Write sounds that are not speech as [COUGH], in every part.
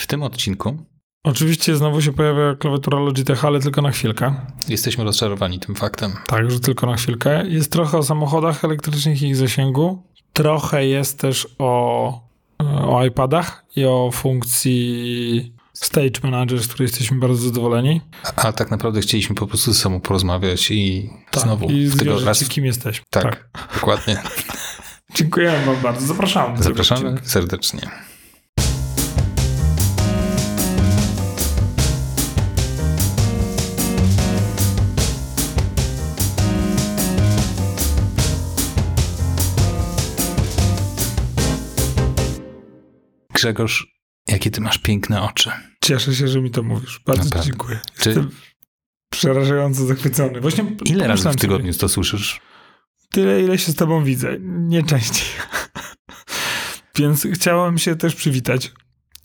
W tym odcinku Oczywiście znowu się pojawia klawiatura Logitech, ale tylko na chwilkę. jesteśmy rozczarowani tym faktem. Tak, że tylko na chwilkę. Jest trochę o samochodach elektrycznych i ich zasięgu. Trochę jest też o, o iPadach i o funkcji Stage Manager, z której jesteśmy bardzo zadowoleni. A, a tak naprawdę chcieliśmy po prostu ze sobą porozmawiać i Tak, znowu i w tego raz... kim jesteśmy. Tak, dokładnie. [LAUGHS] Dziękujemy wam bardzo. Zapraszamy. Zapraszamy serdecznie. Grzegorz, jakie ty masz piękne oczy. Cieszę się, że mi to mówisz. Bardzo Naprawdę. dziękuję. Czy Jestem przerażająco zachwycony. Właśnie ile razy w sobie, tygodniu to słyszysz? Tyle, ile się z tobą widzę. Nie częściej. [LAUGHS] Więc chciałem się też przywitać.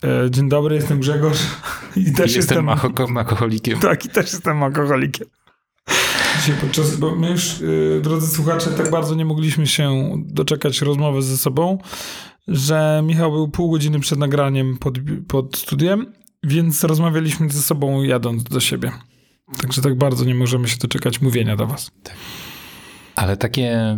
E, Dzień dobry, jestem Grzegorz. I też Jestem jestem... alko- alkoholikiem. Tak, i też jestem alkoholikiem. Dzisiaj podczas, bo my już, y, drodzy słuchacze, tak bardzo nie mogliśmy się doczekać rozmowy ze sobą, że Michał był pół godziny przed nagraniem pod, pod studiem, więc rozmawialiśmy ze sobą jadąc do siebie. Także tak bardzo nie możemy się doczekać mówienia do was. Ale takie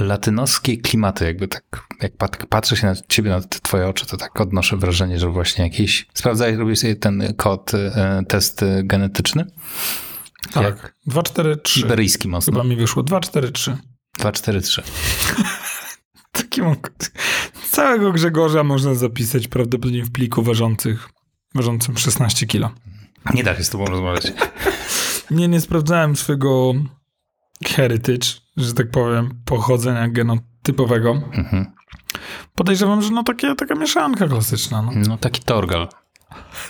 latynoskie klimaty, jakby tak, jak pat- patrzę się na ciebie, na twoje oczy, to tak odnoszę wrażenie, że właśnie jakiś... Sprawdzałeś, robisz sobie ten kod, e, test genetyczny? Tak. 2, 4, 3. Iberyjski mocno. Chyba mi wyszło 2, 4, 3. 2, 4, 3. Mam... Całego Grzegorza można zapisać prawdopodobnie w pliku ważących, ważącym 16 kilo. Nie da się z tobą rozmawiać. [LAUGHS] Nie, nie sprawdzałem swojego heritage, że tak powiem, pochodzenia genotypowego. Mhm. Podejrzewam, że no takie, taka mieszanka klasyczna. No. No taki torgal.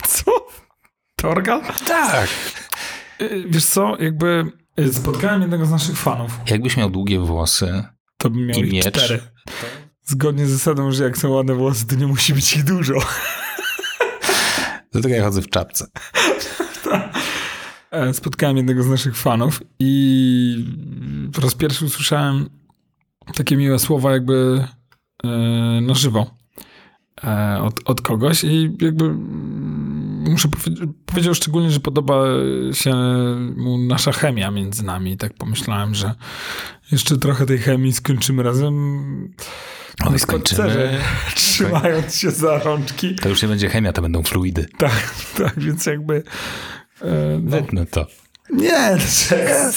Co? Torgal? Tak. Y, Wiesz co, jakby y, spotkałem jednego z naszych fanów. Jakbyś miał długie włosy, To bym miał I miecz. cztery. Zgodnie z zasadą, że jak są ładne włosy, to nie musi być ich dużo. dlatego ja chodzę w czapce. E, Spotkałem jednego z naszych fanów i po raz pierwszy usłyszałem takie miłe słowa jakby e, na żywo e, od, od kogoś i jakby muszę powiedzieć, powiedział szczególnie, że podoba się mu nasza chemia między nami tak pomyślałem, że jeszcze trochę tej chemii skończymy razem Oj, skończymy. spacerze, trzymając się za rączki. To już nie będzie chemia, to będą fluidy. Tak, tak, więc jakby e, no, Wytnę to. nie,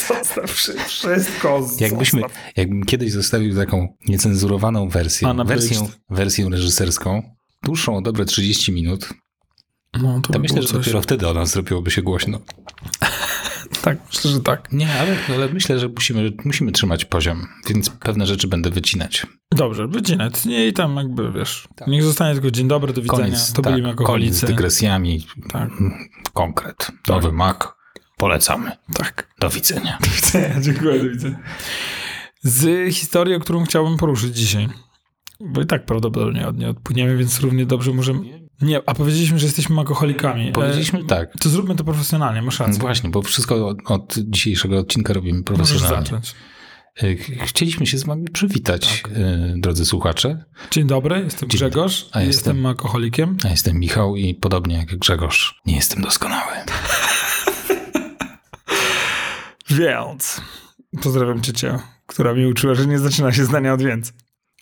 zostaw wszy- wszystko. Jakbyśmy, jakbym kiedyś zostawił taką niecenzurowaną wersję, wersję, wersję reżyserską, dłuższą o dobre 30 minut, No, to, to by myślę, że coś. dopiero wtedy o nas zrobiłoby się głośno. [LAUGHS] Tak, myślę, że tak. Nie, ale, ale myślę, że musimy, musimy trzymać poziom, więc pewne rzeczy będę wycinać. Dobrze, wycinać. Nie i tam jakby, wiesz, niech zostanie tylko dzień dobry, do widzenia. Koniec, to tak, byli koniec z alkoholicy. dygresjami. Tak. Konkret. Nowy Mac. Polecamy. Tak. Do widzenia. Do widzenia, [LAUGHS] dziękuję, do widzenia. Z historii, którą chciałbym poruszyć dzisiaj. Bo i tak prawdopodobnie od niej odpłyniemy, więc równie dobrze możemy... Nie, a powiedzieliśmy, że jesteśmy alkoholikami. Powiedzieliśmy E, tak. To zróbmy to profesjonalnie, masz rację. Właśnie, bo wszystko od, od dzisiejszego odcinka robimy Możesz profesjonalnie. zacząć. Ch- Chcieliśmy się z wami przywitać, Tak. y, drodzy słuchacze. Dzień dobry, jestem Dzień Grzegorz, A jestem- jestem alkoholikiem. Ja jestem Michał i podobnie jak Grzegorz, nie jestem doskonały. [LAUGHS] Więc pozdrawiam ciocię, która mi uczyła, że nie zaczyna się zdania od więc.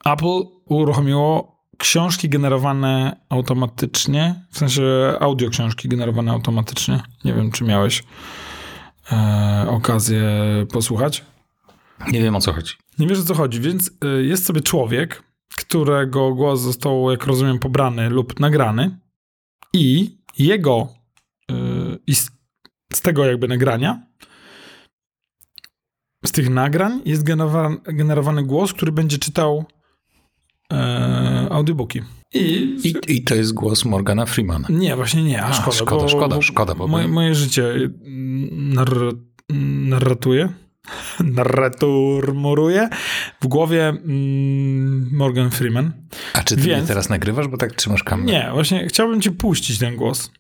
Apple uruchomiło książki generowane automatycznie, w sensie audio książki generowane automatycznie. Nie wiem, czy miałeś e, okazję posłuchać. Nie wiem o co chodzi. Nie wiesz o co chodzi, więc y, jest sobie człowiek, którego głos został, jak rozumiem, pobrany lub nagrany i jego y, i z, z tego jakby nagrania z tych nagrań jest generowany, generowany głos, który będzie czytał e, audiobooki. I, I, I to jest głos Morgana Freemana. nie, właśnie nie, a, A, szkoda. szkoda, bo, szkoda, bo szkoda, bo moje, moje życie nar, narratuje, [LAUGHS] narraturmuruje w głowie mm, Morgan Freeman. A czy ty Więc- mnie teraz nagrywasz, bo tak trzymasz kamerę? Nie, właśnie chciałbym ci puścić ten głos.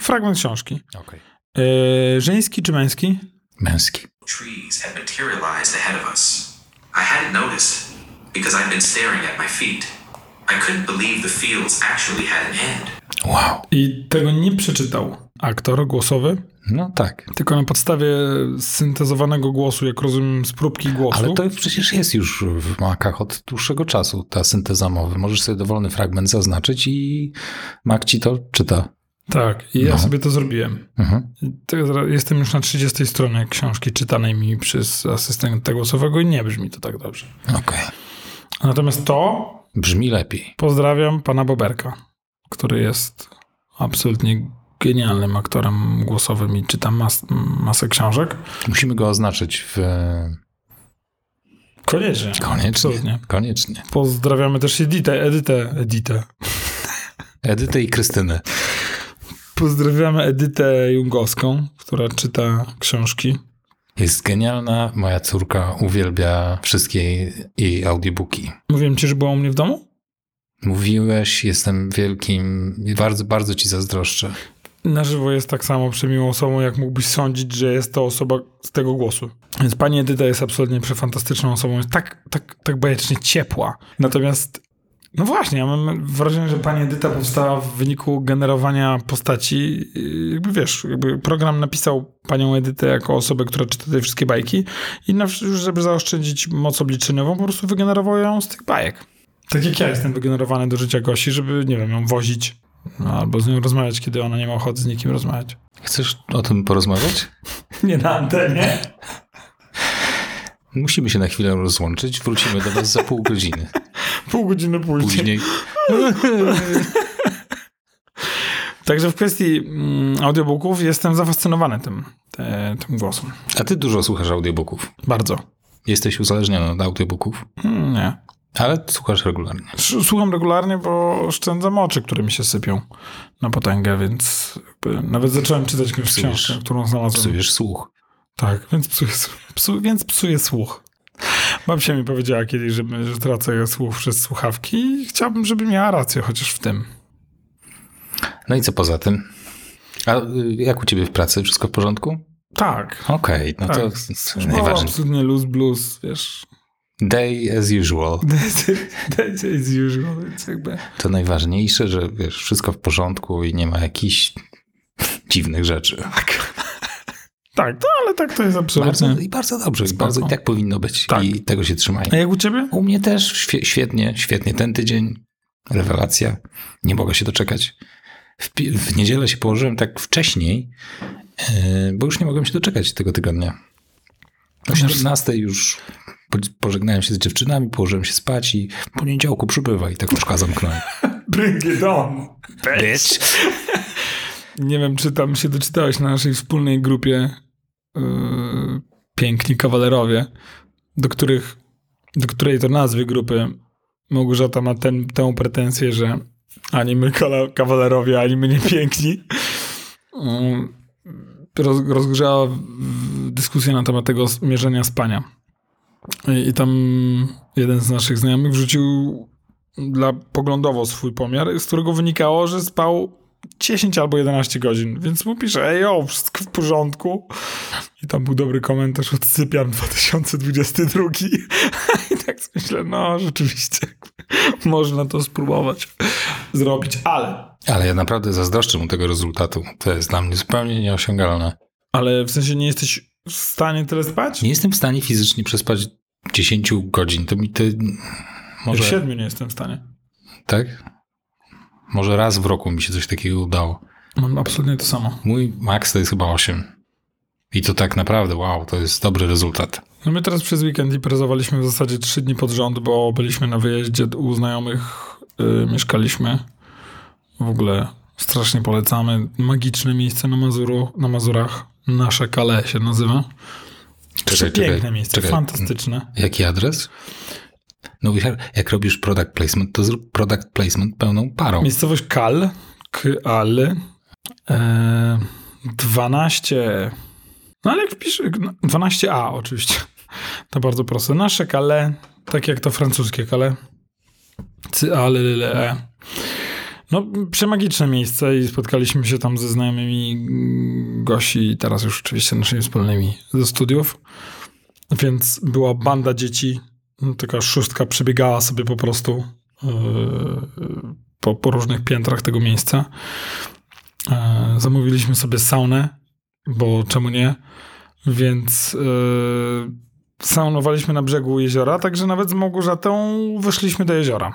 Fragment książki. Okej. E, żeński czy męski? Męski. trees had materialized ahead of us. I hadn't noticed because I'd been staring at my feet. I couldn't believe the fields actually had an end. Wow. I tego nie przeczytał aktor głosowy, No tak. tylko na podstawie syntezowanego głosu, jak rozumiem, z próbki głosu. Ale to przecież jest już w Macach od dłuższego czasu, ta synteza mowy. Możesz sobie dowolny fragment zaznaczyć i Mac ci to czyta. Tak, i ja No. sobie to zrobiłem. Mhm. Jestem już na 30 stronie książki czytanej mi przez asystenta głosowego i nie brzmi to tak dobrze. Okej. Natomiast to Brzmi lepiej. pozdrawiam pana Boberka, który jest absolutnie genialnym aktorem głosowym i czyta mas masę książek. Musimy go oznaczyć w... Koniecznie. Koniecznie. Absolutnie. Koniecznie. Pozdrawiamy też Editę, Edytę, Editę. Edytę i Krystynę. Pozdrawiamy Edytę Jungowską, która czyta książki. Jest genialna. Moja córka uwielbia wszystkie jej audiobooki. Mówiłem ci, że była u mnie w domu? Mówiłeś, jestem wielkim... Bardzo, bardzo ci zazdroszczę. Na żywo jest tak samo przemiłą osobą, jak mógłbyś sądzić, że jest to osoba z tego głosu. Więc pani Edyta jest absolutnie przefantastyczną osobą. Jest tak, tak, tak bajecznie ciepła. Natomiast, no właśnie, ja mam wrażenie, że pani Edyta powstała w wyniku generowania postaci. Jakby wiesz, jakby program napisał panią Edytę jako osobę, która czyta te wszystkie bajki i na, już żeby zaoszczędzić moc obliczeniową, po prostu wygenerował ją z tych bajek. Tak jak ja jestem wygenerowany do życia Gosi, żeby, nie wiem, ją wozić. No, albo z nią rozmawiać, kiedy ona nie ma ochoty z nikim rozmawiać. Chcesz o tym porozmawiać? [LAUGHS] Nie na antenie. Musimy się na chwilę rozłączyć. Wrócimy do was za pół godziny. Pół godziny później. Później. [LAUGHS] Także w kwestii mm, audiobooków jestem zafascynowany tym, te, tym głosem. A ty dużo słuchasz audiobooków. Bardzo. Jesteś uzależniony od audiobooków. Mm, nie. Ale słuchasz regularnie. Słucham regularnie, bo oszczędzam oczy, które mi się sypią na potęgę, więc nawet zacząłem czytać Psujesz. książkę, którą znalazłem. Psujesz słuch. Tak, więc psuję, psu, więc psuję słuch. Babcia mi powiedziała kiedyś, że, że tracę słuch przez słuchawki i chciałbym, żeby miała rację chociaż w tym. No i co poza tym? A y, jak u ciebie w pracy? Wszystko w porządku? Tak. Okej, no to Tak. to No, najważniejsze. absolutnie lose blues, wiesz. Day as usual. [LAUGHS] That's as usual, więc jakby... To najważniejsze, że wiesz, wszystko w porządku i nie ma jakichś dziwnych rzeczy. Tak, to, ale tak to jest absolutnie. Bardzo, I bardzo dobrze, i Spoko. bardzo i tak powinno być. Tak. I tego się trzymaj. A jak u ciebie? U mnie też świe- świetnie, świetnie. Ten tydzień rewelacja. Nie mogę się doczekać. W, w niedzielę się położyłem tak wcześniej, yy, bo już nie mogłem się doczekać tego tygodnia. O 17 już po- pożegnałem się z dziewczynami, położyłem się spać i w poniedziałku przybywa i tak łóżka zamknąłem. Bring it on. Bitch. Nie wiem, czy tam się doczytałeś na naszej wspólnej grupie yy, Piękni Kawalerowie, do których, do której to nazwy grupy Małgorzata ma ten, tę pretensję, że ani my kawalerowie, ani my nie piękni. Yy, roz, rozgrzała dyskusję na temat tego mierzenia spania. I, I tam jeden z naszych znajomych wrzucił dla poglądowo swój pomiar, z którego wynikało, że spał 10 albo 11 godzin, więc mu pisze, ej o, wszystko w porządku. I tam był dobry komentarz od Cypian 2022. [LAUGHS] I tak myślę, no rzeczywiście, można to spróbować zrobić, ale... Ale ja naprawdę zazdroszczę mu tego rezultatu. To jest dla mnie zupełnie nieosiągalne. Ale w sensie nie jesteś w stanie tyle spać? Nie jestem w stanie fizycznie przespać 10 godzin. To mi ty Może... może... Siedmiu nie jestem w stanie. Tak? Może raz w roku mi się coś takiego udało. Mam absolutnie to samo. Mój maks to jest chyba 8. I to tak naprawdę, wow, to jest dobry rezultat. No my teraz przez weekend imprezowaliśmy w zasadzie trzy dni pod rząd, bo byliśmy na wyjeździe u znajomych, y, mieszkaliśmy. W ogóle strasznie polecamy. Magiczne miejsce na, Mazuru, na Mazurach. Nasze Kale się nazywa. Piękne miejsce, czekaj. fantastyczne. Jaki adres? No jak robisz product placement, to zrób product placement pełną parą. Miejscowość Kal, K-Al, e, 12, no ale jak wpisz, 12a oczywiście, to bardzo proste. Nasze Kale, tak jak to francuskie Kale, C-A-L-L-E. No, przemagiczne miejsce i spotkaliśmy się tam ze znajomymi Gosi, teraz już oczywiście naszymi wspólnymi ze studiów, więc była banda dzieci, no, taka szóstka przebiegała sobie po prostu yy, po, po różnych piętrach tego miejsca. E, Zamówiliśmy sobie saunę, bo czemu nie? Więc yy, saunowaliśmy na brzegu jeziora, także nawet z Małgorzatą weszliśmy do jeziora,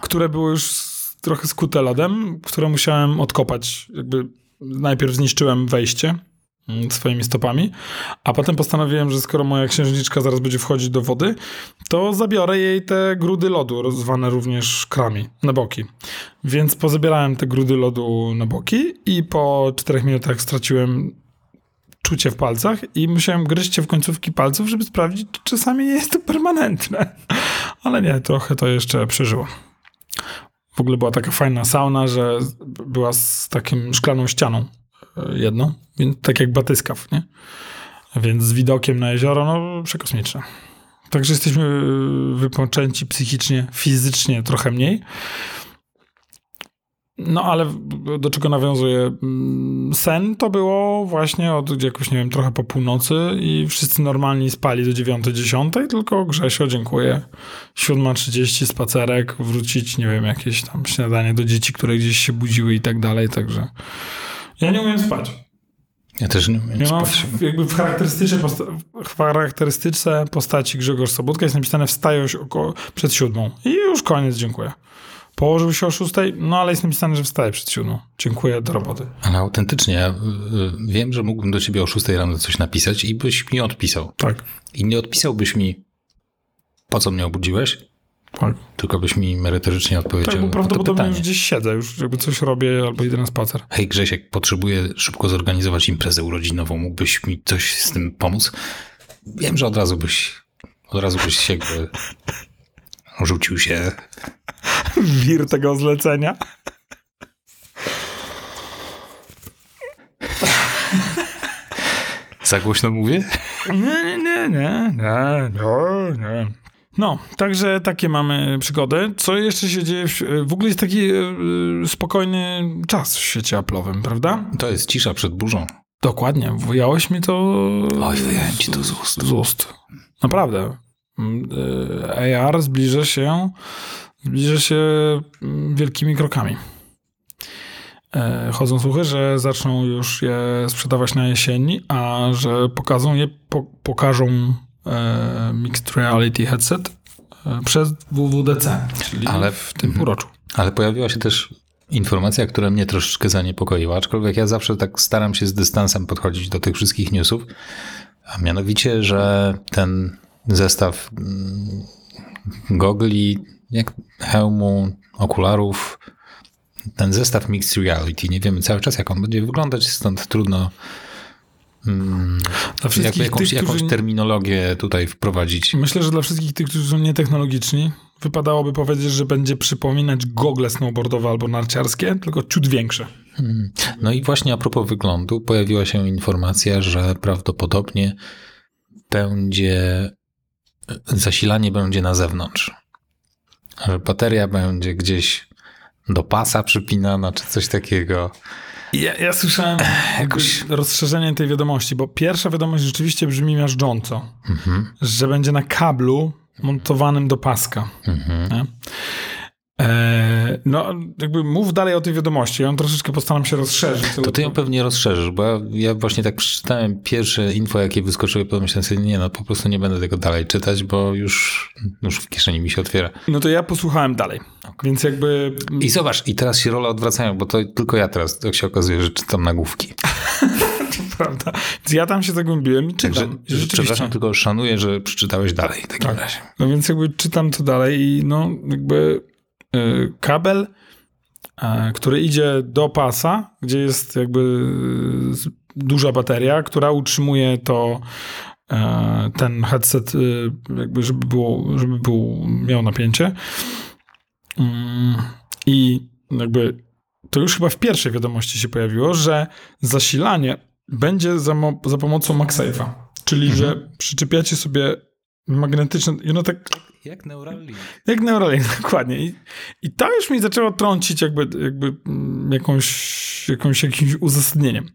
które było już trochę skute lodem, które musiałem odkopać. Jakby najpierw zniszczyłem wejście swoimi stopami, a potem postanowiłem, że skoro moja księżniczka zaraz będzie wchodzić do wody, to zabiorę jej te grudy lodu, zwane również krami, na boki. Więc pozabierałem te grudy lodu na boki i po czterech minutach straciłem czucie w palcach i musiałem gryźć się w końcówki palców, żeby sprawdzić, czy czasami nie jest to permanentne. [LAUGHS] Ale nie, trochę to jeszcze przeżyło. W ogóle była taka fajna sauna, że była z takim szklaną ścianą jedną, więc tak jak batyskaw, nie? Więc z widokiem na jezioro, no przekosmiczne. Także jesteśmy wypoczęci psychicznie, fizycznie trochę mniej. No ale do czego nawiązuje mm, sen, to było właśnie od jakoś, nie wiem, trochę po północy i wszyscy normalni spali do 9-10, tylko Grzesio, dziękuję. 7.30 spacerek, wrócić, nie wiem, jakieś tam śniadanie do dzieci, które gdzieś się budziły i tak dalej, także ja nie umiem spać. Ja też nie umiem Ja mam spać. w, jakby w charakterystycznej, posta- w postaci Grzegorz Sobotka jest napisane wstajesz około przed siódmą. I już koniec, dziękuję. Położył się o szóstej, no ale jest napisane, że wstaje przed siódmą. Dziękuję, do roboty. Ale autentycznie, ja y, y, wiem, że mógłbym do ciebie o 6 rano coś napisać i byś mi odpisał. Tak, I nie odpisałbyś mi, po co mnie obudziłeś, tak. tylko byś mi merytorycznie odpowiedział Tak, bo prawdopodobnie już gdzieś siedzę, już jakby coś robię albo idę na spacer. Hej Grzesiek, potrzebuję szybko zorganizować imprezę urodzinową. Mógłbyś mi coś z tym pomóc? Wiem, że od razu byś, od razu byś się jakby rzucił się. Wir tego zlecenia. Za głośno mówię? Nie, nie, nie, nie, nie, nie, nie. No, także takie mamy przygody. Co jeszcze się dzieje? W, w ogóle jest taki e, spokojny czas w świecie Apple'owym, prawda? To jest cisza przed burzą. Dokładnie. Wyjąłeś mi to Oj, wyjąłem ci to z ust. z ust. Naprawdę. Mm, e, AR zbliża się zbliża się mm, wielkimi krokami. Chodzą słuchy, że zaczną już je sprzedawać na jesieni, a że pokażą je, po, pokażą e, Mixed Reality Headset e, przez WWDC, czyli Ale- w tym półroczu. Ale pojawiła się też informacja, która mnie troszeczkę zaniepokoiła, aczkolwiek ja zawsze tak staram się z dystansem podchodzić do tych wszystkich newsów, a mianowicie, że ten zestaw mm, gogli, jak hełmu, okularów, ten zestaw Mixed Reality, nie wiemy cały czas jak on będzie wyglądać, stąd trudno mm, Dla wszystkich jakąś, tych, jakąś którzy... terminologię tutaj wprowadzić. Myślę, że dla wszystkich tych, którzy są nietechnologiczni, wypadałoby powiedzieć, że będzie przypominać gogle snowboardowe albo narciarskie, tylko ciut większe. No i właśnie a propos wyglądu, pojawiła się informacja, że prawdopodobnie będzie zasilanie będzie na zewnątrz. Że bateria będzie gdzieś do pasa przypinana, czy coś takiego. Ja, ja słyszałem jakoś rozszerzenie tej wiadomości, bo pierwsza wiadomość rzeczywiście brzmi miażdżąco, że będzie na kablu montowanym do paska. Nie? E, no, jakby mów dalej o tej wiadomości. Ja ją troszeczkę postaram się rozszerzyć. To ty ją pewnie rozszerzysz, bo ja, ja właśnie tak przeczytałem pierwsze info, jakie wyskoczyły, pomyślałem sobie, nie no, po prostu nie będę tego dalej czytać, bo już, już w kieszeni mi się otwiera. No to ja posłuchałem dalej. Więc jakby... I zobacz, i teraz się role odwracają, bo to tylko ja teraz, jak się okazuje, że czytam nagłówki. [LAUGHS] Prawda? Więc ja tam się zagłębiłem i czytam. Także, przepraszam, tylko szanuję, że przeczytałeś dalej w takim Tak. razie. No więc jakby czytam to dalej i no jakby kabel, e, który idzie do pasa, gdzie jest jakby y, duża bateria, która utrzymuje to e, ten headset y, jakby żeby było, żeby był, miał napięcie. Mm, I jakby to już chyba w pierwszej wiadomości się pojawiło, że zasilanie będzie za, za pomocą MagSafe'a. Czyli, że przyczepiacie sobie magnetyczne, i ono tak Jak Neuralink. jak Neuralink, [LAUGHS] dokładnie. I, I to już mi zaczęło trącić jakby, jakby mm, jakąś, jakąś, jakimś uzasadnieniem.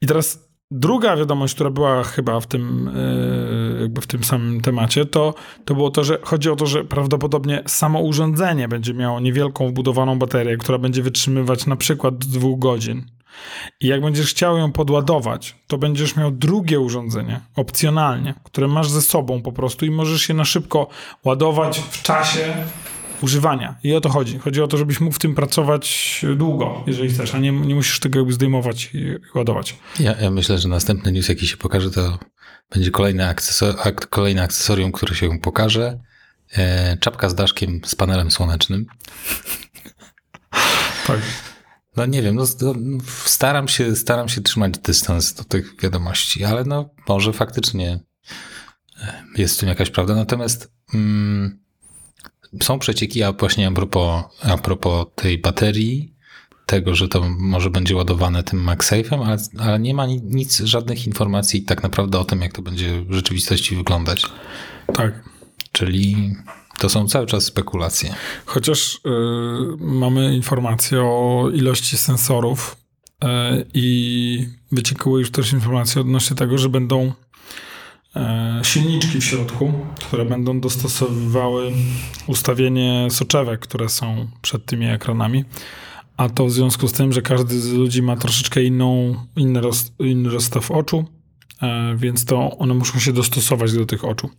I teraz Druga wiadomość, która była chyba w tym, e, jakby w tym samym temacie, to, to było to, że chodzi o to, że prawdopodobnie samo urządzenie będzie miało niewielką wbudowaną baterię, która będzie wytrzymywać na przykład dwóch godzin. I jak będziesz chciał ją podładować, to będziesz miał drugie urządzenie, opcjonalnie, które masz ze sobą po prostu i możesz je na szybko ładować w czasie używania. I o to chodzi. Chodzi o to, żebyś mógł w tym pracować długo, jeżeli chcesz, a nie, nie musisz tego jakby zdejmować i ładować. Ja, ja myślę, że następny news, jaki się pokaże, to będzie kolejne, akcesor ak kolejne akcesorium, które się pokaże. E, czapka z daszkiem z panelem słonecznym. Tak. No nie wiem, no, no, staram, się, staram się trzymać dystans do tych wiadomości, ale no może faktycznie e, jest w tym jakaś prawda. Natomiast mm, są przecieki, a właśnie a propos, a propos tej baterii, tego, że to może będzie ładowane tym MagSafe'em, ale, ale nie ma nic, żadnych informacji tak naprawdę o tym, jak to będzie w rzeczywistości wyglądać. Tak. Czyli to są cały czas spekulacje. Chociaż y, mamy informacje o ilości sensorów y, i wyciekały już też informacje odnośnie tego, że będą y, silniczki w środku, które będą dostosowywały ustawienie soczewek, które są przed tymi ekranami. A to w związku z tym, że każdy z ludzi ma troszeczkę inną, inny, roz, inny rozstaw oczu, więc to one muszą się dostosować do tych oczu.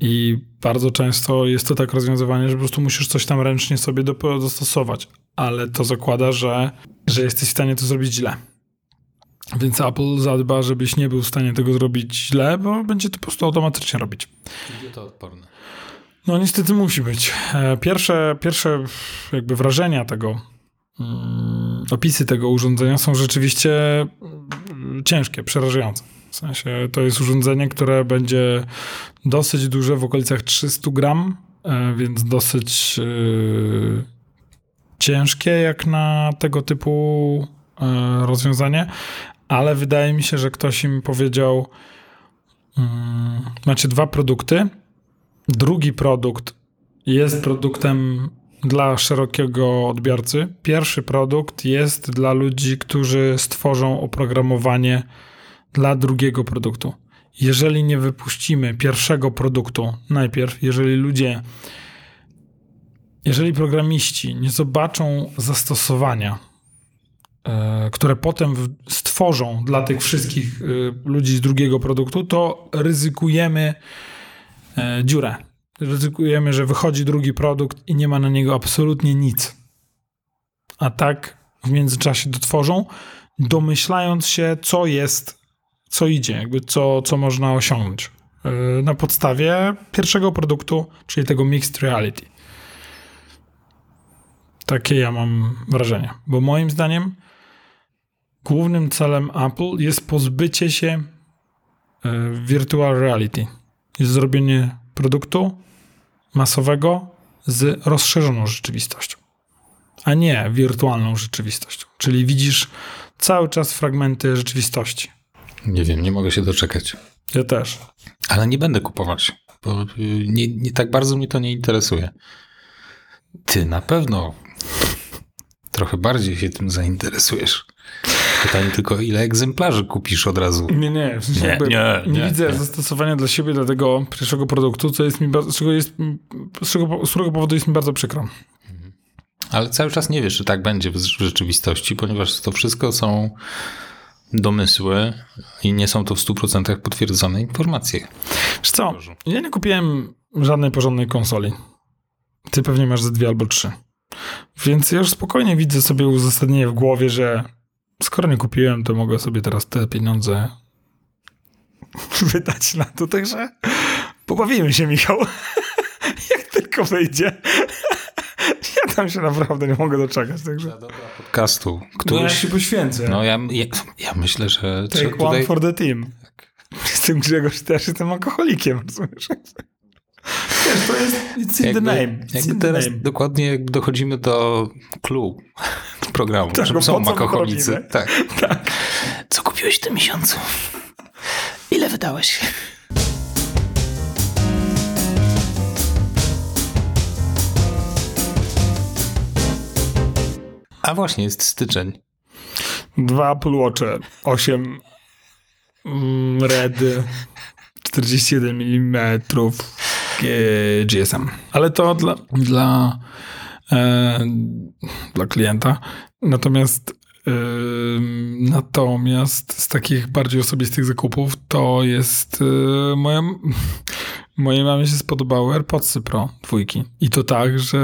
I bardzo często jest to tak rozwiązywanie, że po prostu musisz coś tam ręcznie sobie dostosować, ale to zakłada, że, że jesteś w stanie to zrobić źle. Więc Apple zadba, żebyś nie był w stanie tego zrobić źle, bo będzie to po prostu automatycznie robić. Będzie to odporne. No niestety musi być. E, pierwsze, pierwsze jakby wrażenia tego, mm, opisy tego urządzenia są rzeczywiście mm, ciężkie, przerażające. W sensie to jest urządzenie, które będzie dosyć duże, w okolicach 300 gram, e, więc dosyć yy, ciężkie jak na tego typu yy, rozwiązanie, ale wydaje mi się, że ktoś im powiedział: yy, Macie dwa produkty. Drugi produkt jest produktem dla szerokiego odbiorcy. Pierwszy produkt jest dla ludzi, którzy stworzą oprogramowanie dla drugiego produktu. Jeżeli nie wypuścimy pierwszego produktu najpierw, jeżeli ludzie, jeżeli programiści nie zobaczą zastosowania, e, które potem stworzą dla tych wszystkich e, ludzi z drugiego produktu, to ryzykujemy e, dziurę. Ryzykujemy, że wychodzi drugi produkt i nie ma na niego absolutnie nic. A tak w międzyczasie dotworzą, domyślając się, co jest co idzie, jakby co, co można osiągnąć e, na podstawie pierwszego produktu, czyli tego mixed reality. Takie ja mam wrażenie, bo moim zdaniem głównym celem Apple jest pozbycie się e, virtual reality. Jest zrobienie produktu masowego z rozszerzoną rzeczywistością, a nie wirtualną rzeczywistością. Czyli widzisz cały czas fragmenty rzeczywistości. Nie wiem, nie mogę się doczekać. Ja też. Ale nie będę kupować, bo y, nie, nie tak bardzo mnie to nie interesuje. Ty na pewno trochę bardziej się tym zainteresujesz. Pytanie tylko, ile egzemplarzy kupisz od razu? Nie, nie, w sensie nie, nie, nie, nie widzę zastosowania dla siebie, dla tego pierwszego produktu, co jest mi bardzo, z, czego jest, z, czego, z którego powodu jest mi bardzo przykro. Ale cały czas nie wiesz, czy tak będzie w rzeczywistości, ponieważ to wszystko są domysły i nie są to w 100% potwierdzone informacje. Wiesz co, ja nie kupiłem żadnej porządnej konsoli. Ty pewnie masz ze dwie albo trzy. Więc ja już spokojnie widzę sobie uzasadnienie w głowie, że skoro nie kupiłem, to mogę sobie teraz te pieniądze [LAUGHS] wydać na to. Także pobawimy się, Michał. [LAUGHS] Jak tylko wyjdzie. Ja tam się naprawdę nie mogę doczekać. Także. Podcastu. Któryś... No ja się poświęcę. No ja, ja, ja myślę, że... Take one tutaj... for the team. Tak. Jestem Grzegorz, też jestem alkoholikiem, rozumiesz? Wiesz, to jest it's in jakby, the name. It's jakby teraz name. dokładnie jakby dochodzimy do clue programu, tak, że są alkoholicy. Tak. tak. Co kupiłeś w tym miesiącu? Ile wydałeś? A właśnie, jest styczeń. Dwa Apple Watche, 8 mm, Red, 41 mm GSM. Ale to dla, dla, e, dla klienta. Natomiast e, natomiast z takich bardziej osobistych zakupów to jest e, moja, mojej mamie się spodobały AirPodsy Pro dwójki. I to tak, że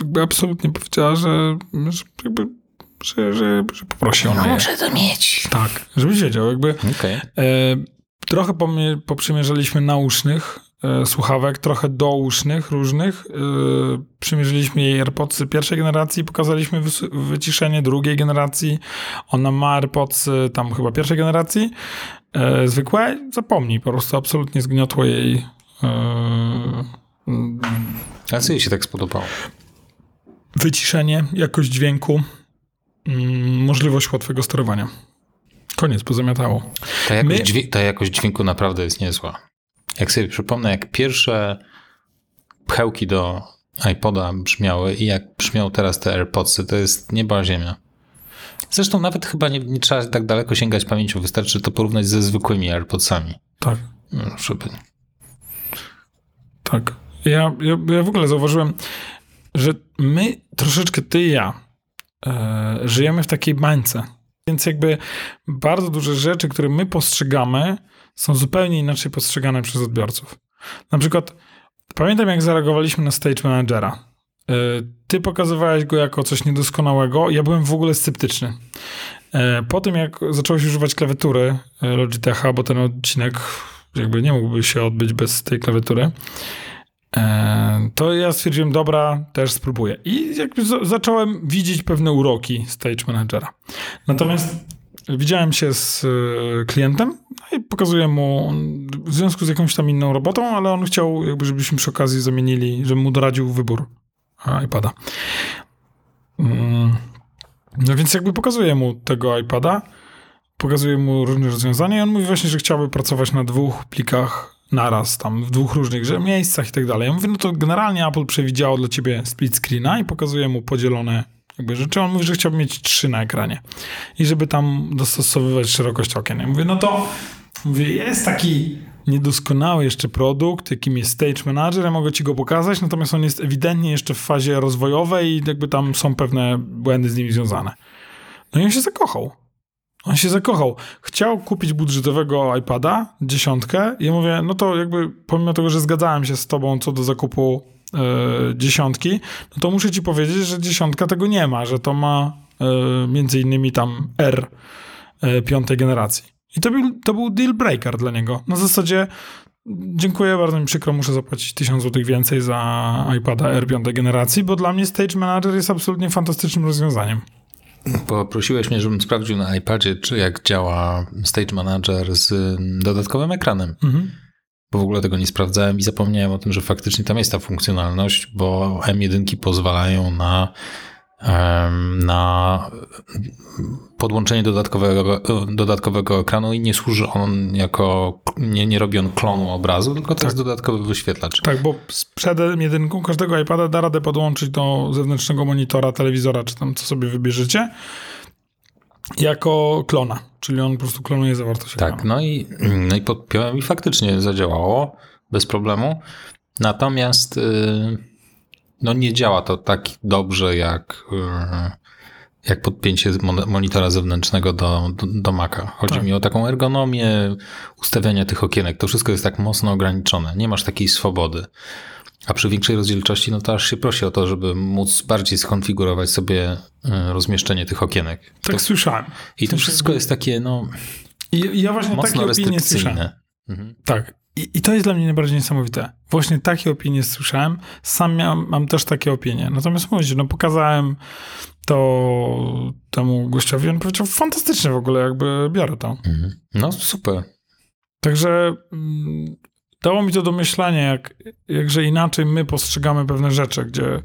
jakby absolutnie powiedziała, że, że jakby że, że, że poprosi ona je. Muszę to mieć. Tak, żebyś wiedział, jakby Okej. e, trochę poprzymierzaliśmy nausznych e, słuchawek, trochę dousznych różnych. E, przymierzyliśmy jej AirPodsy pierwszej generacji, pokazaliśmy wyciszenie drugiej generacji. Ona ma AirPodsy tam chyba pierwszej generacji. E, zwykłe, zapomnij, po prostu absolutnie zgniotło jej e, A co jej się tak spodobało? Wyciszenie, jakość dźwięku, mm, możliwość łatwego sterowania. Koniec, pozamiatało. Ta jakość, My- dźwię- ta jakość dźwięku naprawdę jest niezła. Jak sobie przypomnę, jak pierwsze pchełki do iPoda brzmiały i jak brzmią teraz te AirPodsy, to jest nieba ziemia. Zresztą nawet chyba nie, nie trzeba tak daleko sięgać pamięcią, wystarczy to porównać ze zwykłymi AirPodsami. Tak. No, żeby... Tak. Ja, ja, ja w ogóle zauważyłem, że my troszeczkę, ty i ja, e, żyjemy w takiej bańce. Więc jakby bardzo duże rzeczy, które my postrzegamy, są zupełnie inaczej postrzegane przez odbiorców. Na przykład pamiętam, jak zareagowaliśmy na Stage Managera. E, Ty pokazywałeś go jako coś niedoskonałego, ja byłem w ogóle sceptyczny. E, Po tym, jak zacząłeś używać klawiatury e, Logitecha, bo ten odcinek jakby nie mógłby się odbyć bez tej klawiatury, to ja stwierdziłem, dobra, też spróbuję. I jakby za- zacząłem widzieć pewne uroki Stage Managera. Natomiast widziałem się z e, klientem no i pokazuję mu w związku z jakąś tam inną robotą, ale on chciał, jakby żebyśmy przy okazji zamienili, żebym mu doradził wybór e, iPada. Mm. No więc jakby pokazuję mu tego iPada, pokazuję mu różne rozwiązania i on mówi właśnie, że chciałby pracować na dwóch plikach naraz, tam w dwóch różnych miejscach i tak dalej. Ja mówię, no to generalnie Apple przewidziało dla ciebie split screena i pokazuje mu podzielone jakby rzeczy. On mówi, że chciałby mieć trzy na ekranie i żeby tam dostosowywać szerokość okien. Ja mówię, no to mówię, jest taki niedoskonały jeszcze produkt, jakim jest Stage Manager, ja mogę ci go pokazać, natomiast on jest ewidentnie jeszcze w fazie rozwojowej i jakby tam są pewne błędy z nim związane. No i on się zakochał. On się zakochał. Chciał kupić budżetowego iPada, dziesiątkę i ja mówię, no to jakby pomimo tego, że zgadzałem się z tobą co do zakupu e, dziesiątki, no to muszę ci powiedzieć, że dziesiątka tego nie ma, że to ma e, między innymi tam R e, piątej generacji. I to był, to był deal breaker dla niego. Na zasadzie dziękuję bardzo, mi przykro, muszę zapłacić 1000 zł więcej za iPada R piątej generacji, bo dla mnie Stage Manager jest absolutnie fantastycznym rozwiązaniem. Poprosiłeś mnie, żebym sprawdził na iPadzie, czy jak działa Stage Manager z dodatkowym ekranem. Mhm. Bo w ogóle tego nie sprawdzałem i zapomniałem o tym, że faktycznie tam jest ta funkcjonalność, bo M1 pozwalają na, na podłączenie dodatkowego, dodatkowego ekranu i nie służy on jako, nie, nie robi on klonu obrazu, tylko to jest dodatkowy wyświetlacz. Tak, bo z przed jedynką każdego iPada da radę podłączyć do zewnętrznego monitora, telewizora, czy tam co sobie wybierzecie, jako klona. Czyli on po prostu klonuje zawartość Tak, ekranu. no i, no i podpiąłem i faktycznie zadziałało bez problemu. Natomiast y, no nie działa to tak dobrze jak, y, jak podpięcie mon- monitora zewnętrznego do, do, do Maca. Chodzi Tak. mi o taką ergonomię ustawiania tych okienek. To wszystko jest tak mocno ograniczone. Nie masz takiej swobody. A przy większej rozdzielczości, no to aż się prosi o to, żeby móc bardziej skonfigurować sobie y, rozmieszczenie tych okienek. Tak To, słyszałem. I to wszystko jest takie, no, I, ja właśnie mocno takie restrykcyjne. Mhm. Tak. I, I to jest dla mnie najbardziej niesamowite. Właśnie takie opinie słyszałem. Sam miałem, mam też takie opinie. Natomiast mówię, no pokazałem to temu gościowi, on powiedział, fantastycznie w ogóle, jakby biorę to. Mhm. No super. Także mm, dało mi to do myślenia, jak, jakże inaczej my postrzegamy pewne rzeczy, gdzie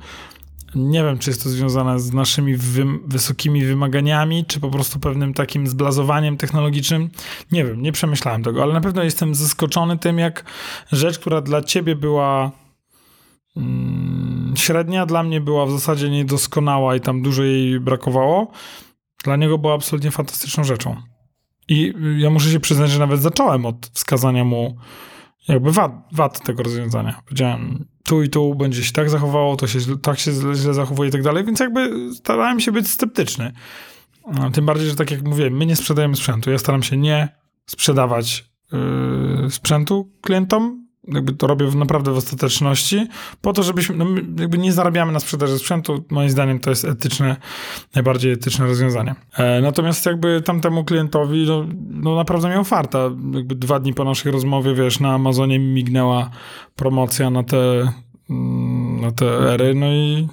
nie wiem, czy jest to związane z naszymi wym- wysokimi wymaganiami, czy po prostu pewnym takim zblazowaniem technologicznym. Nie wiem, nie przemyślałem tego, ale na pewno jestem zaskoczony tym, jak rzecz, która dla ciebie była mm, średnia, dla mnie była w zasadzie niedoskonała i tam dużo jej brakowało. Dla niego była absolutnie fantastyczną rzeczą. I ja muszę się przyznać, że nawet zacząłem od wskazania mu jakby wad, wad tego rozwiązania. Powiedziałem, tu i tu będzie się tak zachowało, to się tak się źle zachowuje i tak dalej, więc jakby starałem się być sceptyczny. Tym bardziej, że tak jak mówiłem, my nie sprzedajemy sprzętu. Ja staram się nie sprzedawać yy, sprzętu klientom. Jakby to robię w, naprawdę w ostateczności, po to, żebyśmy, no, jakby nie zarabiamy na sprzedaży sprzętu. Moim zdaniem to jest etyczne, najbardziej etyczne rozwiązanie. E, natomiast jakby tamtemu klientowi, no, no naprawdę miał farta. Jakby dwa dni po naszej rozmowie, wiesz, na Amazonie mi mignęła promocja na te, mm, na te ery, no i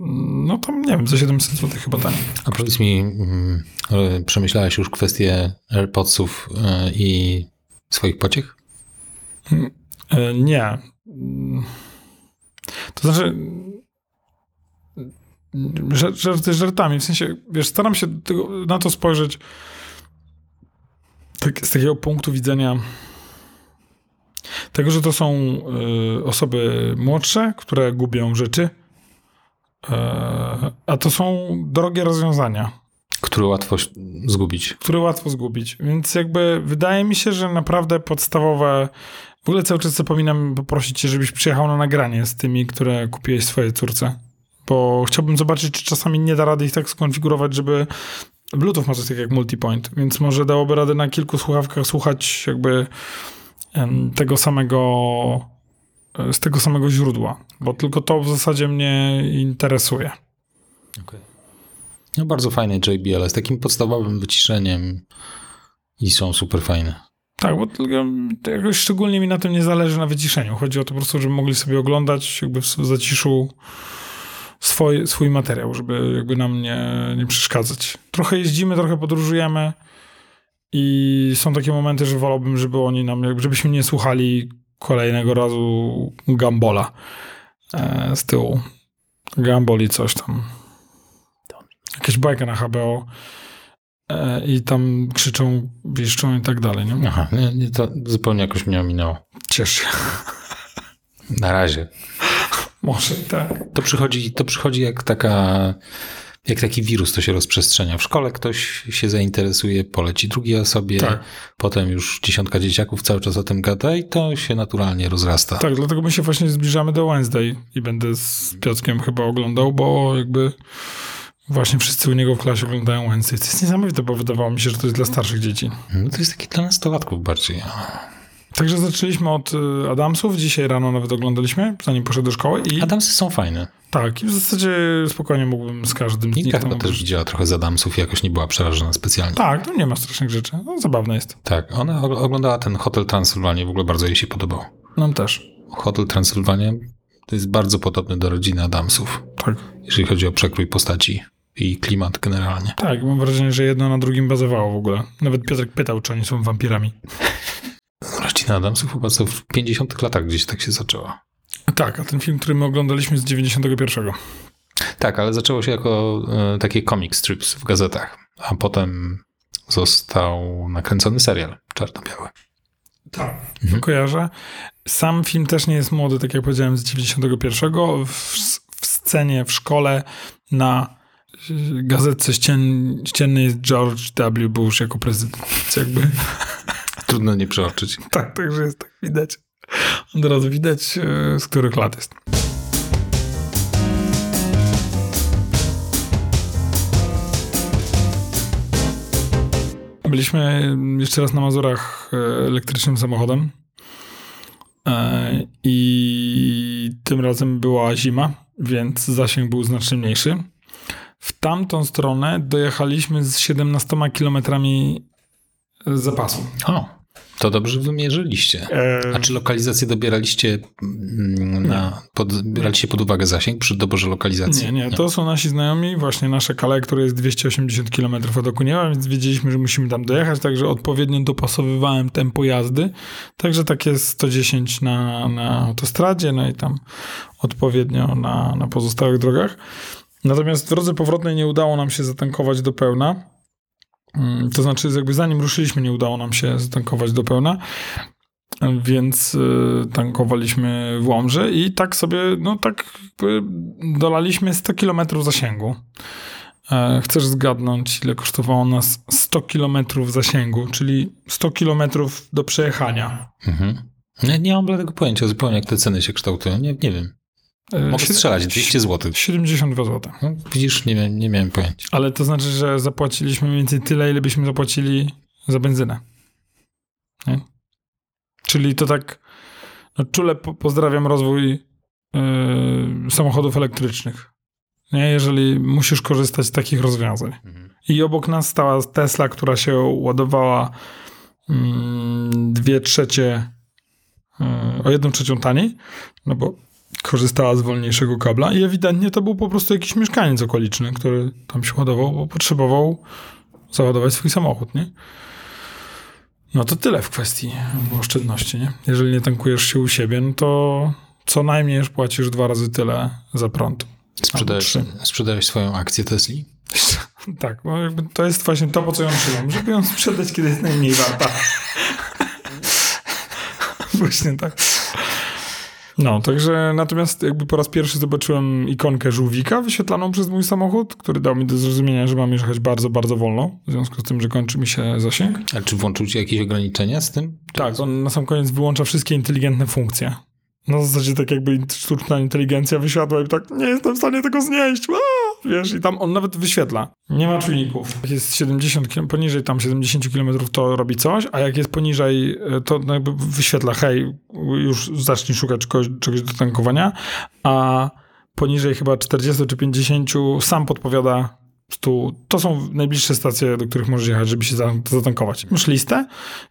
no to nie wiem, za 700 zł chyba taniej. A powiedz mi, mm, e, przemyślałeś już kwestię AirPodsów e, i swoich pociech? E, Nie. To znaczy. żar- Żarty żartami. W sensie, wiesz, staram się tego, na to spojrzeć tak, z takiego punktu widzenia tego, że to są y, osoby młodsze, które gubią rzeczy, e, a to są drogie rozwiązania Które łatwo zgubić. które łatwo zgubić. Więc jakby wydaje mi się, że naprawdę podstawowe. W ogóle cały czas zapominam poprosić cię, żebyś przyjechał na nagranie z tymi, które kupiłeś swojej córce. Bo chciałbym zobaczyć, czy czasami nie da rady ich tak skonfigurować, żeby. Bluetooth ma coś takiego jak multipoint, więc może dałoby radę na kilku słuchawkach słuchać jakby tego samego e, z tego samego źródła, bo tylko to w zasadzie mnie interesuje. No bardzo fajne JBL z takim podstawowym wyciszeniem i są super fajne. Tak, bo tylko jakoś szczególnie mi na tym nie zależy na wyciszeniu. Chodzi o to po prostu, żeby mogli sobie oglądać jakby w zaciszu swój, swój materiał, żeby jakby nam nie, nie przeszkadzać. Trochę jeździmy, trochę podróżujemy i są takie momenty, że wolałbym, żeby oni nam, żebyśmy nie słuchali kolejnego razu Gambola e, z tyłu. Gamboli coś tam. Jakaś bajka na HBO i tam krzyczą, piszczą i tak dalej, nie? Aha, nie, nie, to zupełnie jakoś mnie ominęło. Ciesz się. Na razie. Może tak. To przychodzi, to przychodzi jak taka, jak taki wirus, to się rozprzestrzenia. W szkole ktoś się zainteresuje, poleci drugiej osobie, Tak. potem już dziesiątka dzieciaków cały czas o tym gada i to się naturalnie rozrasta. Tak, dlatego my się właśnie zbliżamy do Wednesday i będę z Piotrkiem chyba oglądał, bo jakby właśnie wszyscy u niego w klasie oglądają Wednesday. To jest niesamowite, bo wydawało mi się, że to jest dla starszych dzieci. No to jest taki dla nastolatków bardziej. Także zaczęliśmy od y, Adamsów, dzisiaj rano nawet oglądaliśmy, zanim poszedł do szkoły i Adamsy są fajne. tak, i w zasadzie spokojnie mógłbym z każdym z nich tam też widziała trochę z Adamsów i jakoś nie była przerażona specjalnie. Tak, tu nie ma strasznych rzeczy. No, zabawne jest. Tak, ona og- oglądała ten Hotel Transylwania, w ogóle bardzo jej się podobał. Nam też. Hotel Transylwania to jest bardzo podobny do rodziny Adamsów, Tak. jeżeli chodzi o przekrój postaci i klimat generalnie. Tak, mam wrażenie, że jedno na drugim bazowało w ogóle. Nawet Piotrek pytał, czy oni są wampirami. [LAUGHS] Rodzina Adamsów chyba co w 50 latach gdzieś tak się zaczęła. Tak, a ten film, który my oglądaliśmy z 91. Tak, ale zaczęło się jako e, takie comic strips w gazetach, a potem został nakręcony serial czarno-biały. Tak. Kojarzę. Sam film też nie jest młody, tak jak powiedziałem, z 91. W, w scenie w szkole na gazetce ścien, ściennej jest George W. Bush jako prezydent. Jakby [LAUGHS] Trudno nie przeoczyć. tak, także jest tak widać. Od razu widać, y, z których lat jest. Byliśmy jeszcze raz na Mazurach e, elektrycznym samochodem. E, I tym razem była zima, więc zasięg był znacznie mniejszy. W tamtą stronę dojechaliśmy z 17 kilometrami zapasu. O, to dobrze wymierzyliście. E, A czy lokalizację dobieraliście mm, na, pod, braliście pod uwagę zasięg przy doborze lokalizacji? Nie, nie, to są nasi znajomi, właśnie nasze kale, które jest 280 km od Okuniewa, więc wiedzieliśmy, że musimy tam dojechać, także odpowiednio dopasowywałem tempo jazdy, także takie 110 na, na autostradzie, no i tam odpowiednio na, na pozostałych drogach. Natomiast w drodze powrotnej nie udało nam się zatankować do pełna, Mm, to znaczy jakby zanim ruszyliśmy nie udało nam się zatankować do pełna, więc y, tankowaliśmy w Łomży i tak sobie, no tak dolaliśmy 100 km zasięgu. E, chcesz zgadnąć, ile kosztowało nas 100 km zasięgu, czyli 100 km do przejechania. Mhm. Nie, nie mam bladego pojęcia zupełnie, jak te ceny się kształtują. Nie, nie wiem. Mogę strzelać 200 zł. 72 zł. No, widzisz, nie, miałem- nie miałem pojęcia. Ale to znaczy, że zapłaciliśmy mniej więcej tyle, ile byśmy zapłacili za benzynę. Nie? Czyli to tak. No, czule po, pozdrawiam rozwój yy, samochodów elektrycznych. Nie? Jeżeli musisz korzystać z takich rozwiązań. Mhm. I obok nas stała Tesla, która się ładowała mm, dwie trzecie, yy, o jedną trzecią taniej, no bo korzystała z wolniejszego kabla i ewidentnie to był po prostu jakiś mieszkaniec okoliczny, który tam się ładował, bo potrzebował załadować swój samochód, nie? No to tyle w kwestii oszczędności, nie? Jeżeli nie tankujesz się u siebie, no to co najmniej płacisz dwa razy tyle za prąd. Sprzedałeś, sprzedałeś swoją akcję Tesli? [LAUGHS] Tak, bo jakby to jest właśnie to, po co ją trzymam, żeby ją sprzedać, kiedy jest najmniej warta. [LAUGHS] właśnie tak. No, także natomiast jakby po raz pierwszy zobaczyłem ikonkę żółwika wyświetlaną przez mój samochód, który dał mi do zrozumienia, że mam jechać bardzo, bardzo wolno, w związku z tym, że kończy mi się zasięg. A czy włączył ci jakieś ograniczenia z tym? Tak, on na sam koniec wyłącza wszystkie inteligentne funkcje. Na zasadzie tak jakby sztuczna inteligencja wysiadła i tak, nie jestem w stanie tego znieść. Wiesz, i tam on nawet wyświetla. Nie ma czujników. Jest 70 km, poniżej tam 70 km to robi coś, a jak jest poniżej, e, to jakby wyświetla, hej, już zacznij szukać kogoś, czegoś do tankowania, a poniżej chyba 40 czy 50 sam podpowiada tu, to są najbliższe stacje, do których możesz jechać, żeby się za- zatankować. Masz listę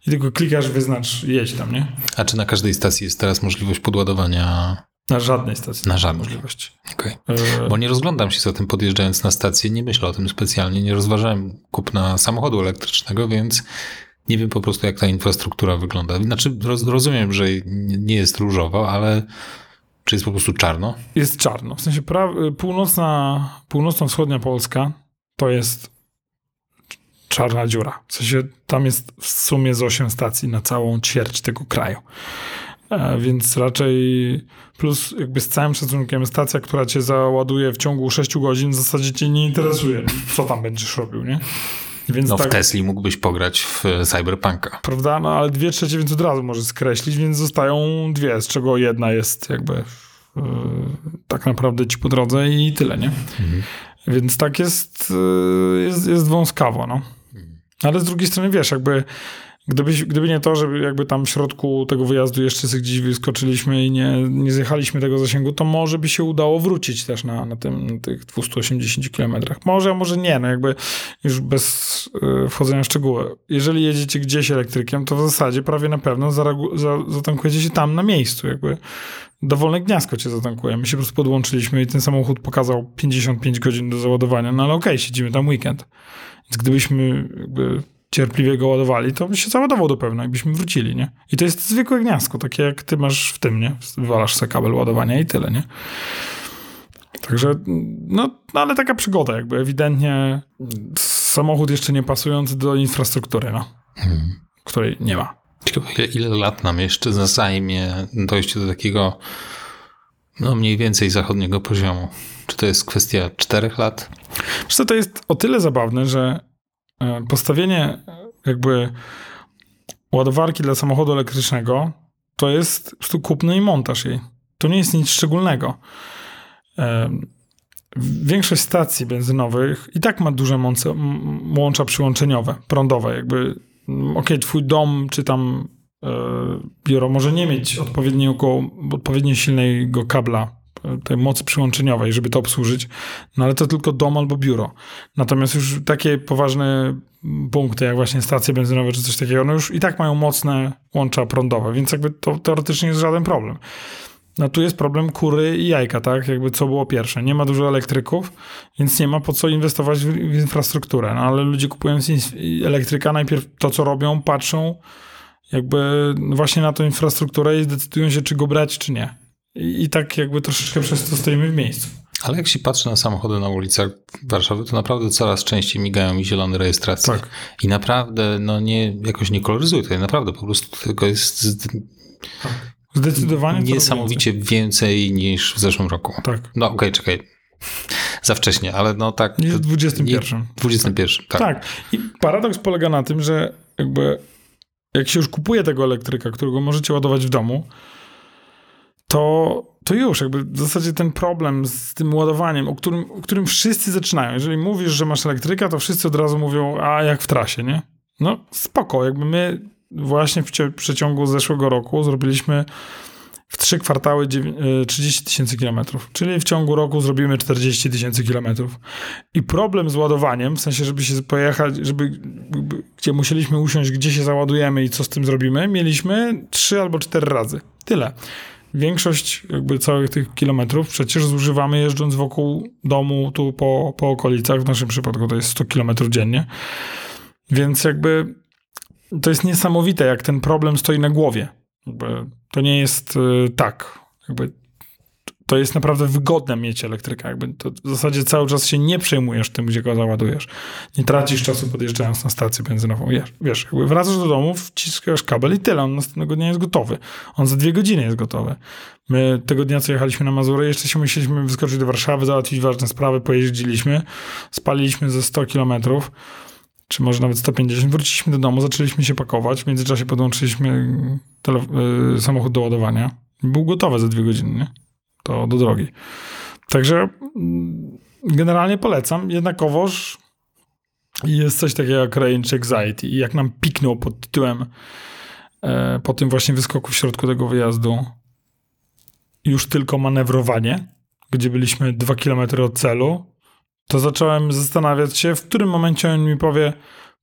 i tylko klikasz, wyznacz, jedź tam, nie? A czy na każdej stacji jest teraz możliwość podładowania? Na żadnej stacji. Na żadnej. możliwości. Okej. E, Bo nie rozglądam się za tym podjeżdżając na stację, nie myślę o tym specjalnie, nie rozważałem kupna samochodu elektrycznego, więc nie wiem po prostu jak ta infrastruktura wygląda. Znaczy roz, rozumiem, że nie jest różowo, ale czy jest po prostu czarno? jest czarno. W sensie północna, północno-wschodnia Polska to jest czarna dziura. W sensie tam jest w sumie z 8 stacji na całą ćwierć tego kraju. E, więc raczej plus jakby z całym szacunkiem stacja, która cię załaduje w ciągu 6 godzin w zasadzie cię nie interesuje, co tam będziesz robił, nie? Więc No w tak, Tesli mógłbyś pograć w e, Cyberpunka. prawda? No ale dwie trzecie więc od razu możesz skreślić, więc zostają dwie, z czego jedna jest jakby yy, tak naprawdę ci po drodze i tyle, nie? Więc tak jest, yy, jest, jest wąskawo, no. Ale z drugiej strony, wiesz, jakby gdyby nie to, że jakby tam w środku tego wyjazdu jeszcze gdzieś wyskoczyliśmy i nie, nie zjechaliśmy tego zasięgu, to może by się udało wrócić też na, na, tym, na tych 280 kilometrach. Może, a może nie, no jakby już bez y, wchodzenia w szczegóły. Jeżeli jedziecie gdzieś elektrykiem, to w zasadzie prawie na pewno zatankujecie się tam na miejscu, jakby dowolne gniazdko cię zatankuje. My się po prostu podłączyliśmy i ten samochód pokazał 55 godzin do załadowania, no ale okej, siedzimy tam weekend. Więc gdybyśmy jakby cierpliwie go ładowali, to by się załadował do pewno i byśmy wrócili, nie? I to jest zwykłe gniazdko, takie jak ty masz w tym, nie? Wywalasz sobie kabel ładowania i tyle, nie? Także, no, no ale taka przygoda jakby, ewidentnie samochód jeszcze nie pasujący do infrastruktury, no, której nie ma. Ile, ile lat nam jeszcze zajmie dojście do takiego no mniej więcej zachodniego poziomu? Czy to jest kwestia czterech lat? Co, to jest o tyle zabawne, że postawienie e, jakby ładowarki dla samochodu elektrycznego to jest po kupno i montaż jej. To nie jest nic szczególnego. E, Większość stacji benzynowych i tak ma duże mące, łącza przyłączeniowe, prądowe. Jakby, okej, twój dom czy tam e, biuro może nie mieć odpowiedniego, odpowiednio silnego kabla e, tej mocy przyłączeniowej, żeby to obsłużyć, no ale to tylko dom albo biuro. Natomiast już takie poważne punkty, jak właśnie stacje benzynowe czy coś takiego, no już i tak mają mocne łącza prądowe, więc jakby to teoretycznie jest żaden problem. No tu jest problem kury i jajka, tak? Jakby co było pierwsze. Nie ma dużo elektryków, więc nie ma po co inwestować w, w infrastrukturę. No ale ludzie kupując elektryka, najpierw to, co robią, patrzą jakby właśnie na tą infrastrukturę i decydują się, czy go brać, czy nie. I, tak jakby troszeczkę przez to stoimy w miejscu. Ale jak się patrzy na samochody na ulicach Warszawy, to naprawdę coraz częściej migają mi zielone rejestracje. Tak. I naprawdę, no nie, jakoś nie koloryzuję tutaj, naprawdę po prostu tego jest z- Zdecydowanie coraz niesamowicie więcej niż w zeszłym roku. więcej. Tak. No okej, czekaj. [LAUGHS] za wcześnie, ale no tak. To- w 21. nie- 21, tak. Tak. I paradoks polega na tym, że jakby jak się już kupuje tego elektryka, którego możecie ładować w domu, to, to już jakby w zasadzie ten problem z tym ładowaniem, o którym, o którym wszyscy zaczynają. Jeżeli mówisz, że masz elektryka, to wszyscy od razu mówią, a jak w trasie, nie? No spoko, jakby my właśnie w przeciągu zeszłego roku zrobiliśmy w trzy kwartały dziewię- y, 30 tysięcy kilometrów, czyli w ciągu roku zrobimy 40 tysięcy kilometrów. I problem z ładowaniem, w sensie, żeby się pojechać, żeby, gdzie musieliśmy usiąść, gdzie się załadujemy i co z tym zrobimy, mieliśmy trzy albo cztery razy. Tyle. Większość jakby całych tych kilometrów przecież zużywamy jeżdżąc wokół domu, tu po, po okolicach. W naszym przypadku to jest 100 kilometrów dziennie. Więc jakby to jest niesamowite, jak ten problem stoi na głowie. Jakby to nie jest y, tak. Jakby to jest naprawdę wygodne mieć elektryka. Jakby to w zasadzie cały czas się nie przejmujesz tym, gdzie go załadujesz. Nie tracisz czasu podjeżdżając na stację benzynową. Wiesz, wiesz jakby wracasz do domu, wciskasz kabel i tyle. On następnego dnia jest gotowy. On za dwie godziny jest gotowy. My tego dnia, co jechaliśmy na Mazury, jeszcze się musieliśmy wyskoczyć do Warszawy, załatwić ważne sprawy, pojeździliśmy, spaliliśmy ze 100 kilometrów, czy może nawet 150. Wróciliśmy do domu, zaczęliśmy się pakować. W międzyczasie podłączyliśmy y, samochód do ładowania. Był gotowy za dwie godziny, nie? To do drogi. Także mm, generalnie polecam. Jednakowoż jest coś takiego jak range anxiety. I jak nam piknął pod tytułem e, po tym właśnie wyskoku w środku tego wyjazdu już tylko manewrowanie, gdzie byliśmy dwa kilometry od celu, to zacząłem zastanawiać się, w którym momencie on mi powie,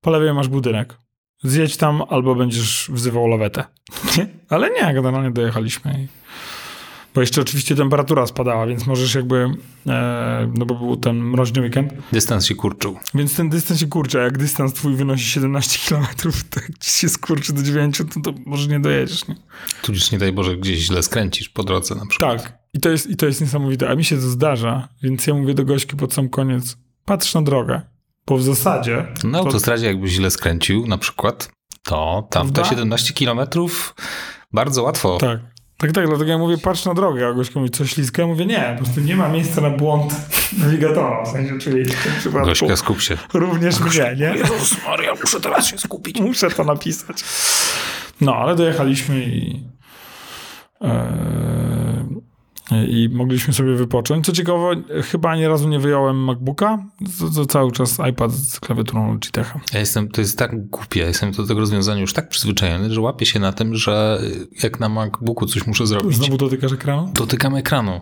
po lewej masz budynek. Zjedź tam, albo będziesz wzywał lawetę. [LAUGHS] Ale nie, generalnie dojechaliśmy. I... Bo jeszcze oczywiście temperatura spadała, więc możesz jakby, e, no bo był ten mroźny weekend, Dystans się kurczył. więc ten dystans się kurczy, a jak dystans twój wynosi 17 km, to jak ci się skurczy do 9, to, to może nie dojedziesz, nie? Tudzież nie daj Boże, gdzieś źle skręcisz po drodze na przykład. Tak. I to, jest, I to jest niesamowite. A mi się to zdarza, więc ja mówię do gośki pod sam koniec, patrz na drogę, bo w zasadzie... Na to- autostradzie jakbyś źle skręcił na przykład, to tam te Prawda? 17 kilometrów bardzo łatwo. Tak. Tak, tak, dlatego ja mówię, patrz na drogę, a gośka mówi, coś ślisko, ja mówię, nie, po prostu nie ma miejsca na błąd [LAUGHS] nawigatora, w sensie, czyli w tym przypadku Gośka, skup się. również mnie, nie? Jezus Maria, muszę teraz się skupić. Muszę to napisać. No, ale dojechaliśmy i e, i mogliśmy sobie wypocząć. Co ciekawe, chyba ani razu nie wyjąłem MacBooka, to, to cały czas iPad z klawiaturą Logitecha. Ja jestem, to jest tak głupie, ja jestem do tego rozwiązania już tak przyzwyczajony, że łapię się na tym, że jak na MacBooku coś muszę zrobić, Znowu dotykasz ekranu? dotykam ekranu.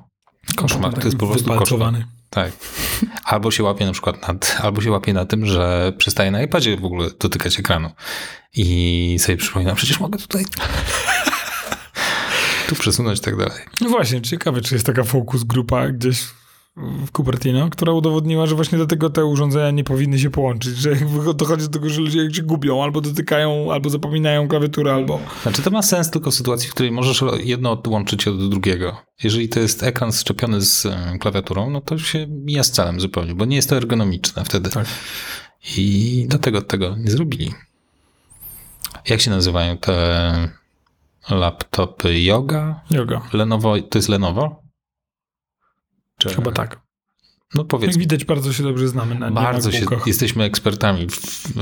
Koszmar, to jest po prostu koszmar. Tak. Albo się łapię na przykład nad, albo się łapię na tym, że przestaję na iPadzie w ogóle dotykać ekranu. I sobie przypominam, przecież mogę tutaj tu przesunąć i tak dalej. No właśnie, ciekawe, czy jest taka focus grupa gdzieś w Cupertino, która udowodniła, że właśnie dlatego te urządzenia nie powinny się połączyć, że dochodzi do tego, że ludzie jak się gubią, albo dotykają, albo zapominają klawiatury, albo... Znaczy to ma sens tylko w sytuacji, w której możesz jedno odłączyć od drugiego. Jeżeli to jest ekran szczepiony z e, klawiaturą, no to się mija z celem zupełnie, bo nie jest to ergonomiczne wtedy. Tak. I dlatego tego nie zrobili. Jak się nazywają te laptopy Yoga? Yoga. Lenovo, to jest Lenovo? Czy, Chyba tak. No Jak powiedz, widać, bardzo się dobrze znamy na bardzo się, jesteśmy ekspertami w,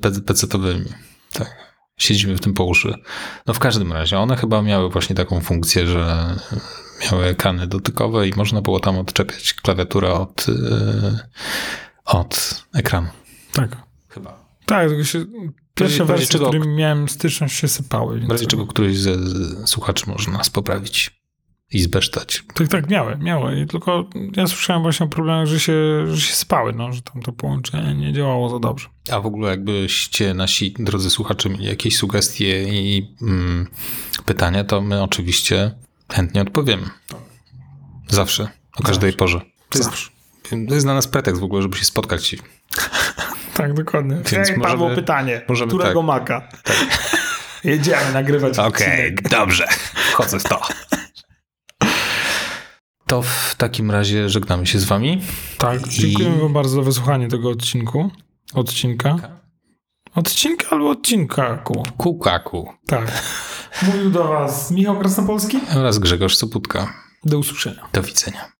PC-towymi. Tak. Siedzimy w tym po uszy. No w każdym razie, one chyba miały właśnie taką funkcję, że miały ekrany dotykowe i można było tam odczepiać klawiaturę od, yy, od ekranu. Tak. Chyba. Tak, tylko się... Pierwsze W wersje, z czego- którymi miałem styczność, się sypały. W Więc... razie czego któryś ze z słuchaczy może nas poprawić i zbesztać. Tak, tak, miały, miały. I tylko ja słyszałem właśnie o problemach, że się, że się sypały, no, że tam to połączenie nie działało za dobrze. A w ogóle jakbyście nasi drodzy słuchacze mieli jakieś sugestie i mm, pytania, to my oczywiście chętnie odpowiemy. Zawsze, o każdej porze. To jest, Zawsze. to jest dla nas pretekst w ogóle, żeby się spotkać. Tak, dokładnie. Więc Więc możemy- było pytanie. możemy którego tak. maka? [LAUGHS] Jedziemy nagrywać Okej, odcinek. dobrze. Wchodzę w to. To w takim razie żegnamy się z wami. Tak, dziękujemy wam bardzo za wysłuchanie tego odcinku. Odcinka. Odcinka albo odcinka, ku. Kukaku Tak. Mówił do was Michał Krasnopolski. oraz Grzegorz Soputka. Do usłyszenia. Do widzenia.